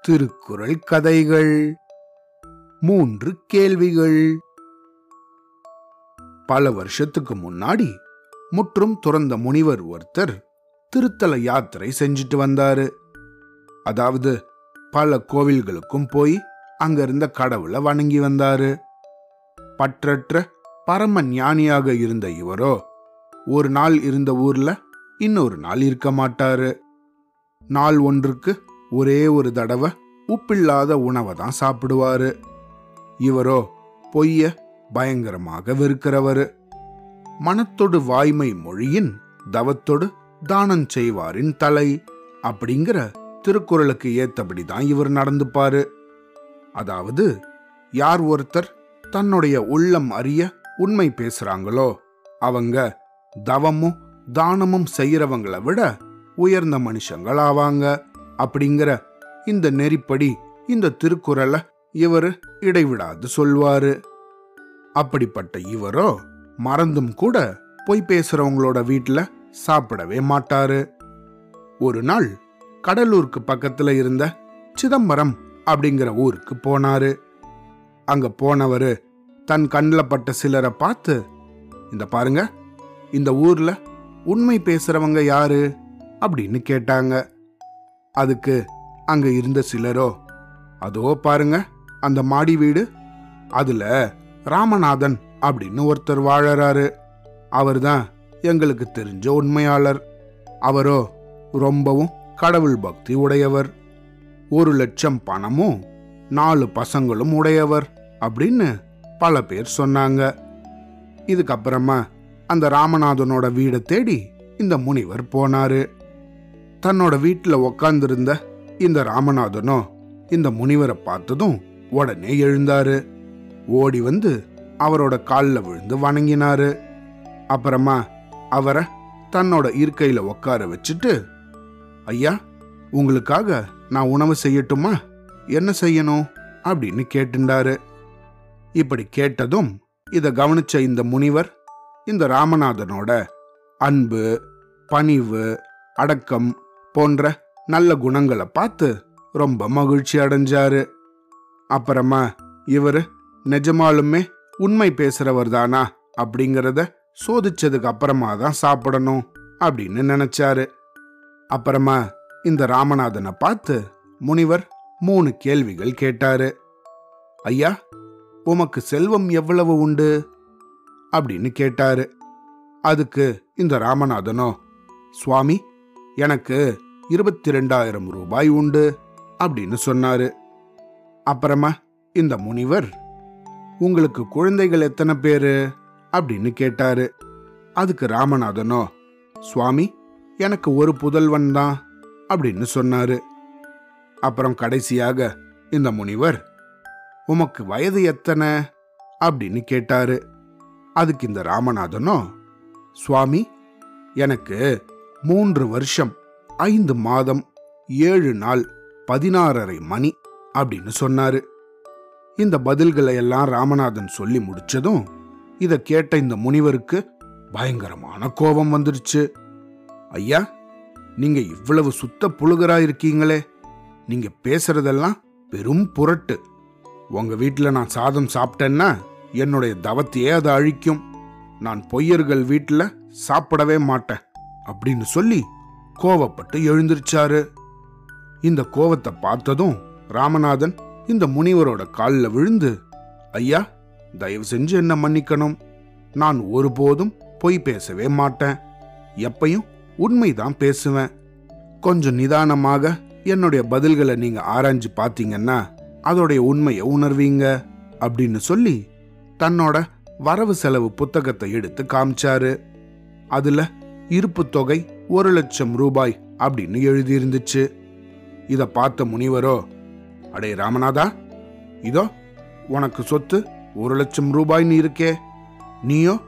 திருக்குறள் கதைகள். மூன்று கேள்விகள். பல வருஷத்துக்கு முன்னாடி முற்றும் துறந்த முனிவர் ஒருத்தர் திருத்தல யாத்திரை செஞ்சுட்டு வந்தாரு. அதாவது பல கோவில்களுக்கும் போய் அங்க இருந்த கடவுளை வணங்கி வந்தாரு. பற்றற்ற பரம ஞானியாக இருந்த இவரோ ஒரு நாள் இருந்த ஊர்ல இன்னொரு நாள் இருக்க மாட்டாரு. நாள் ஒன்றுக்கு ஒரே ஒரு தடவை உப்பில்லாத உணவை தான் சாப்பிடுவாரு. இவரோ பொய்ய பயங்கரமாக வெறுக்கிறவர். மனத்தொடு வாய்மை மொழியின் தவத்தொடு தானம் செய்வாரின் தலை. அப்படிங்கிற திருக்குறளுக்கு ஏத்தபடி தான் இவர் நடந்துப்பாரு. அதாவது யார் ஒருத்தர் தன்னுடைய உள்ளம் அறிய உண்மை பேசுறாங்களோ அவங்க தவமும் தானமும் செய்யறவங்களை விட உயர்ந்த மனுஷங்கள் ஆவாங்க அப்படிங்கிற இந்த நெறிப்படி இந்த திருக்குறளை இவர் இடைவிடாது சொல்வாரு. அப்படிப்பட்ட இவரோ மறந்தும் கூட பொய் பேசுறவங்களோட வீட்டில் சாப்பிடவே மாட்டாரு. ஒரு நாள் கடலூருக்கு பக்கத்துல இருந்த சிதம்பரம் அப்படிங்கிற ஊருக்கு போனாரு. அங்க போனவரு தன் கண்ணில் பட்ட சிலரை பார்த்து இந்த பாருங்க இந்த ஊர்ல உண்மை பேசுறவங்க யாரு? அப்படின்னு கேட்டாங்க. அதுக்கு அங்க இருந்த சிலரோ அதோ பாருங்க அந்த மாடி வீடு அதுல ராமநாதன் அப்படின்னு ஒருத்தர் வாழறாரு. அவர்தான் எங்களுக்கு தெரிஞ்ச உண்மையாளர். அவரோ ரொம்பவும் கடவுள் பக்தி உடையவர். ஒரு லட்சம் பணமும் நாலு பசங்களும் உடையவர் அப்படின்னு பல பேர் சொன்னாங்க. இதுக்கப்புறமா அந்த ராமநாதனோட வீடை தேடி இந்த முனிவர் போனாரு. தன்னோட வீட்டில் உக்காந்துருந்த இந்த ராமநாதனோ இந்த முனிவரை பார்த்ததும் உடனே எழுந்தாரு. ஓடி வந்து அவரோட காலில் விழுந்து வணங்கினாரு. அப்புறமா அவரை தன்னோட இருக்கையில உட்கார வச்சுட்டு ஐயா உங்களுக்காக நான் உணவு செய்யட்டுமா? என்ன செய்யணும்? அப்படின்னு கேட்டுண்டாரு. இப்படி கேட்டதும் இதை கவனிச்ச இந்த முனிவர் இந்த ராமநாதனோட அன்பு பணிவு அடக்கம் போன்ற நல்ல குணங்களை பார்த்து ரொம்ப மகிழ்ச்சி அடைஞ்சாரு. அப்புறமா இவர் நிஜமாலுமே உண்மை பேசுறவர் தானா அப்படிங்கிறத சோதிச்சதுக்கு அப்புறமா தான் சாப்பிடணும் அப்படின்னு நினைச்சாரு. அப்புறமா இந்த ராமநாதனை பார்த்து முனிவர் மூணு கேள்விகள் கேட்டாரு. ஐயா உமக்கு செல்வம் எவ்வளவு உண்டு? அப்படின்னு கேட்டாரு. அதுக்கு இந்த ராமநாதனோ? சுவாமி எனக்கு இருபத்தி ரெண்டாயிரம் ரூபாய் உண்டு அப்படின்னு சொன்னாரு. அப்புறமா இந்த முனிவர் உங்களுக்கு குழந்தைகள் எத்தனை பேரு? அப்படின்னு கேட்டாரு. அதுக்கு ராமநாதனோ? சுவாமி எனக்கு ஒரு புதல்வன் தான் அப்படின்னு சொன்னாரு. அப்புறம் கடைசியாக இந்த முனிவர் உமக்கு வயது எத்தனை? அப்படின்னு கேட்டாரு. அதுக்கு இந்த ராமநாதனோ? சுவாமி எனக்கு மூன்று வருஷம் ஐந்து மாதம் ஏழு நாள் பதினாறரை மணி அப்படின்னு சொன்னாரு. இந்த பதில்களை எல்லாம் ராமநாதன் சொல்லி முடிச்சதும் இதை கேட்ட இந்த முனிவருக்கு பயங்கரமான கோபம் வந்துருச்சு. ஐயா நீங்க இவ்வளவு சுத்த புழுகரா இருக்கீங்களே நீங்க பேசுறதெல்லாம் பெரும் புரட்டு. உங்க வீட்டில் நான் சாதம் சாப்பிட்டேன்னா என்னுடைய தவத்தையே அது அழிக்கும். நான் பொய்யர்கள் வீட்டில் சாப்பிடவே மாட்டேன். அப்படின்னு சொல்லி கோவப்பட்டு எழுந்திருச்சாரு. இந்த கோவத்தை பார்த்ததும் ராமநாதன் இந்த முனிவரோட காலில் விழுந்து ஐயா தயவு செஞ்சு என்ன மன்னிக்கணும். நான் ஒருபோதும் பொய் பேசவே மாட்டேன். எப்பையும் உண்மைதான் பேசுவேன். கொஞ்சம் நிதானமாக என்னுடைய பதில்களை நீங்க ஆராய்ஞ்சு பார்த்தீங்கன்னா அதோடைய உண்மையை உணர்வீங்க அப்படின்னு சொல்லி தன்னோட வரவு செலவு புத்தகத்தை எடுத்து காமிச்சாரு. அதுல இருப்பு தொகை ஒரு லட்சம் ரூபாய் அப்படின்னு எழுதியிருந்துச்சு. இதை பார்த்த முனிவரோ அடே ராமநாதா இதோ உனக்கு சொத்து ஒரு லட்சம் ரூபாய்னு இருக்கே. நீயோ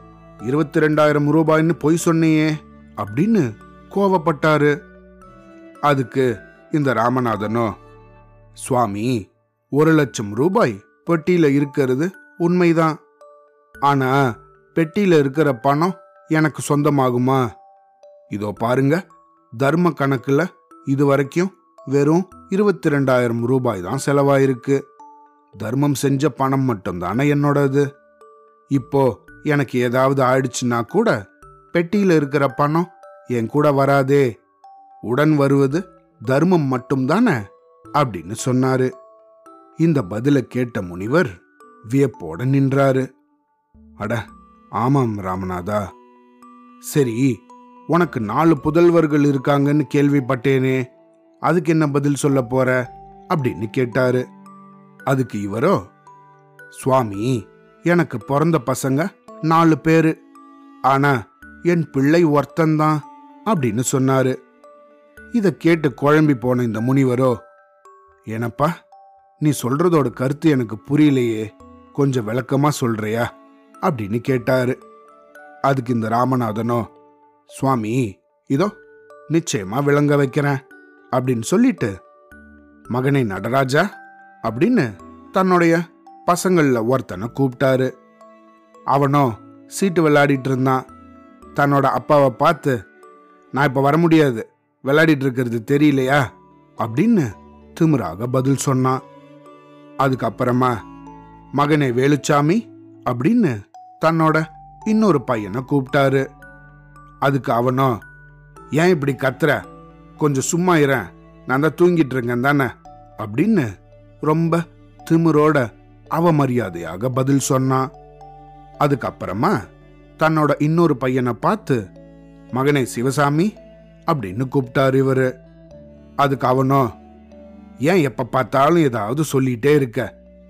இருபத்தி ரெண்டாயிரம் ரூபாய்னு பொய் சொன்னியே அப்படின்னு கோவப்பட்டாரு. அதுக்கு இந்த ராமநாதனோ சுவாமி ஒரு லட்சம் ரூபாய் பெட்டியில இருக்கிறது உண்மைதான். ஆனா பெட்டியில இருக்கிற பணம் எனக்கு சொந்தமாகுமா? இதோ பாருங்க தர்ம கணக்குல இது வரைக்கும் வெறும் இருபத்தி ரெண்டாயிரம் ரூபாய் தான் செலவாயிருக்கு. தர்மம் செஞ்ச பணம் மட்டும்தானே என்னோடது? இப்போ எனக்கு ஏதாவது ஆயிடுச்சுன்னா கூட பெட்டியில் இருக்கிற பணம் என் கூட வராதே. உடன் வருவது தர்மம் மட்டும்தானே? அப்படின்னு சொன்னாரு. இந்த பதில கேட்ட முனிவர் வியப்போட நின்றாரு. அட ஆமாம் ராமநாதா. சரி உனக்கு நாலு புதல்வர்கள் இருக்காங்கன்னு கேள்விப்பட்டேனே அதுக்கு என்ன பதில் சொல்ல போற? அப்படின்னு கேட்டாரு. அதுக்கு இவரோ சுவாமி எனக்கு பிறந்த பசங்க நாலு பேரு ஆனா என் பிள்ளை ஒருத்தன்தான் அப்படின்னு சொன்னாரு. இதை கேட்டு குழம்பி போன இந்த முனிவரோ ஏனப்பா நீ சொல்றதோட கருத்து எனக்கு புரியலையே கொஞ்சம் விளக்கமா சொல்றியா? அப்படின்னு கேட்டாரு. அதுக்கு இந்த ராமநாதனோ சுவாமி இதோ நிச்சயமா விளங்க வைக்கிறேன் அப்படின்னு சொல்லிட்டு மகனை நடராஜா அப்படின்னு தன்னுடைய பசங்களில் ஒருத்தனை கூப்பிட்டாரு. அவனோ சீட்டு விளையாடிட்டு இருந்தான். தன்னோட அப்பாவை பார்த்து நான் இப்போ வர முடியாது விளையாடிட்டு இருக்கிறது தெரியலையா? அப்படின்னு திமிராக பதில் சொன்னான். அதுக்கப்புறமா மகனே வேலுச்சாமி அப்படின்னு தன்னோட இன்னொரு பையனை கூப்பிட்டாரு. அதுக்கு அவனோ ஏன் இப்படி கத்துற? கொஞ்சம் சும்மா இறேன் நான் தான் தூங்கிட்டு இருக்கேன் தானே? அப்படின்னு ரொம்ப திமிரோட அவமரியாதையாக பதில் சொன்னான். அதுக்கப்புறமா தன்னோட இன்னொரு பையனை பார்த்து மகனே சிவசாமி அப்படின்னு கூப்பிட்டாரு இவர். அதுக்கு அவனோ ஏன் எப்ப பார்த்தாலும் ஏதாவது சொல்லிட்டே இருக்க?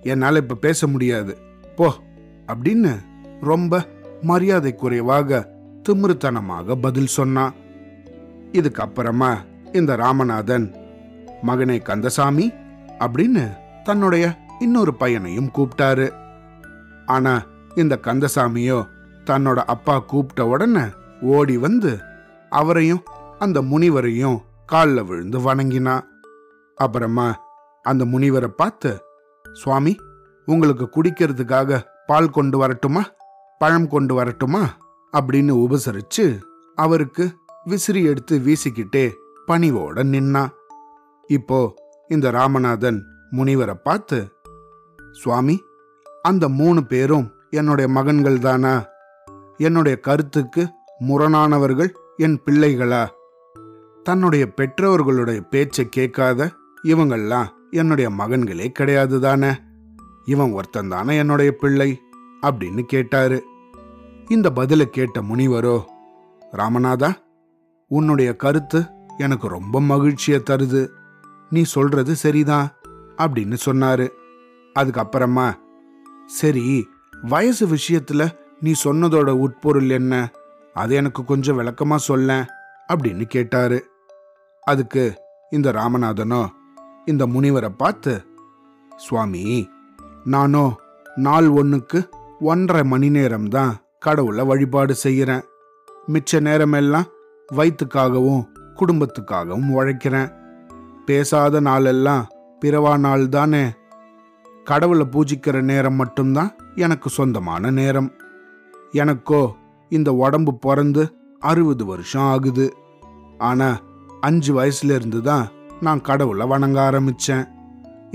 என்னால் இப்ப பேச முடியாது. போ அப்படின்னு ரொம்ப மரியாதை குறைவாக திமிருத்தனமாக பதில் சொன்னான். இதுக்கப்புறமா இந்த ராமநாதன் மகனே கந்தசாமி அப்படின்னு தன்னுடைய இன்னொரு பையனையும் கூப்பிட்டாரு. ஆனா இந்த கந்தசாமியோ தன்னோட அப்பா கூப்பிட்ட உடனே ஓடி வந்து அவரையும் அந்த முனிவரையும் காலில் விழுந்து வணங்கினா அப்புறமா அந்த முனிவரை பார்த்து சுவாமி உங்களுக்கு குடிக்கிறதுக்காக பால் கொண்டு வரட்டுமா? பழம் கொண்டு வரட்டுமா? அப்படின்னு உபசரிச்சு அவருக்கு விசிறி எடுத்து வீசிக்கிட்டே பணிவோட நின்னா. இப்போ இந்த ராமநாதன் முனிவரை பார்த்து சுவாமி அந்த மூணு பேரும் என்னுடைய மகன்கள் தானா? என்னுடைய கருத்துக்கு முரணானவர்கள் என் பிள்ளைகளா? தன்னுடைய பெற்றோர்களுடைய பேச்சை கேட்காத இவங்கெல்லாம் என்னுடைய மகன்களே கிடையாது தானே? இவன் ஒருத்தன் தானே என்னுடைய பிள்ளை? அப்படின்னு கேட்டாரு. இந்த பதிலை கேட்ட முனிவரோ ராமநாதா உன்னுடைய கருத்து எனக்கு ரொம்ப மகிழ்ச்சியை தருது. நீ சொல்றது சரிதான் அப்படின்னு சொன்னாரு. அதுக்கப்புறமா சரி வயசு விஷயத்துல நீ சொன்னதோட உட்பொருள் என்ன? அது எனக்கு கொஞ்சம் விளக்கமா சொல்ல அப்படின்னு கேட்டாரு. அதுக்கு இந்த ராமநாதனோ இந்த முனிவரை பார்த்து சுவாமி நானோ நாள் ஒன்றுக்கு ஒன்றரை மணி நேரம்தான் கடவுளை வழிபாடு செய்கிறேன். மிச்ச நேரமெல்லாம் வயிற்றுக்காகவும் குடும்பத்துக்காகவும் உழைக்கிறேன். பேசாத நாளெல்லாம் பிறவா நாள் தானே கடவுளை பூஜிக்கிற நேரம் மட்டும்தான் எனக்கு சொந்தமான நேரம். எனக்கோ இந்த உடம்பு பிறந்து அறுபது வருஷம் ஆகுது. ஆனா அஞ்சு வயசுல இருந்து தான் நான் கடவுளை வணங்க ஆரம்பிச்சேன்.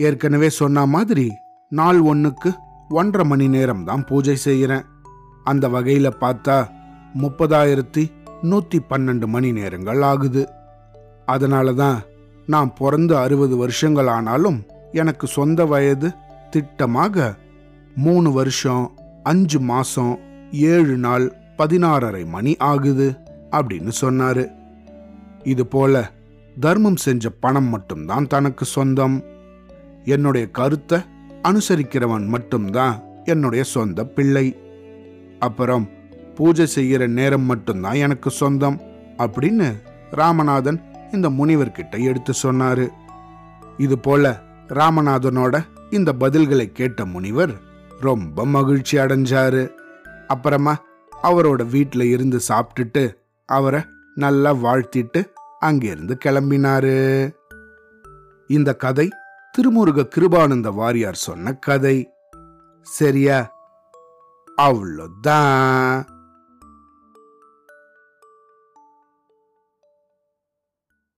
ஏற்கனவே சொன்ன மாதிரி நாள் ஒன்றுக்கு ஒன்றரை மணி நேரம் தான் பூஜை செய்கிறேன். அந்த வகையில் பார்த்தா முப்பதாயிரத்தி நூற்றி பன்னெண்டு மணி நேரங்கள் ஆகுது. அதனால தான் நான் பிறந்து அறுபது வருஷங்கள் ஆனாலும் எனக்கு சொந்த வயது திட்டமாக மூணு வருஷம் அஞ்சு மாதம் ஏழு நாள் பதினாறரை மணி ஆகுது அப்படின்னு சொன்னாரு. இது போல தர்மம் செஞ்ச பணம் மட்டும்தான் தனக்கு சொந்தம். என்னுடைய கருத்தை அனுசரிக்கிறவன் மட்டும்தான் என்னுடைய சொந்த பிள்ளை. அப்புறம் பூஜை செய்கிற நேரம் மட்டும்தான் எனக்கு சொந்தம் அப்படின்னு ராமநாதன் இந்த முனிவர்கிட்ட எடுத்து சொன்னாரு. இது போல ராமநாதனோட இந்த பதில்களை கேட்ட முனிவர் ரொம்ப மகிழ்ச்சி அடைஞ்சாரு. அப்புறமா அவரோட வீட்டில் இருந்து சாப்பிட்டுட்டு அவரை நல்லா வாழ்த்திட்டு அங்கிருந்து கிளம்பினாரு. இந்த கதை திருமுருக கிருபானந்த வாரியார் சொன்ன கதை. சரியா? avlada.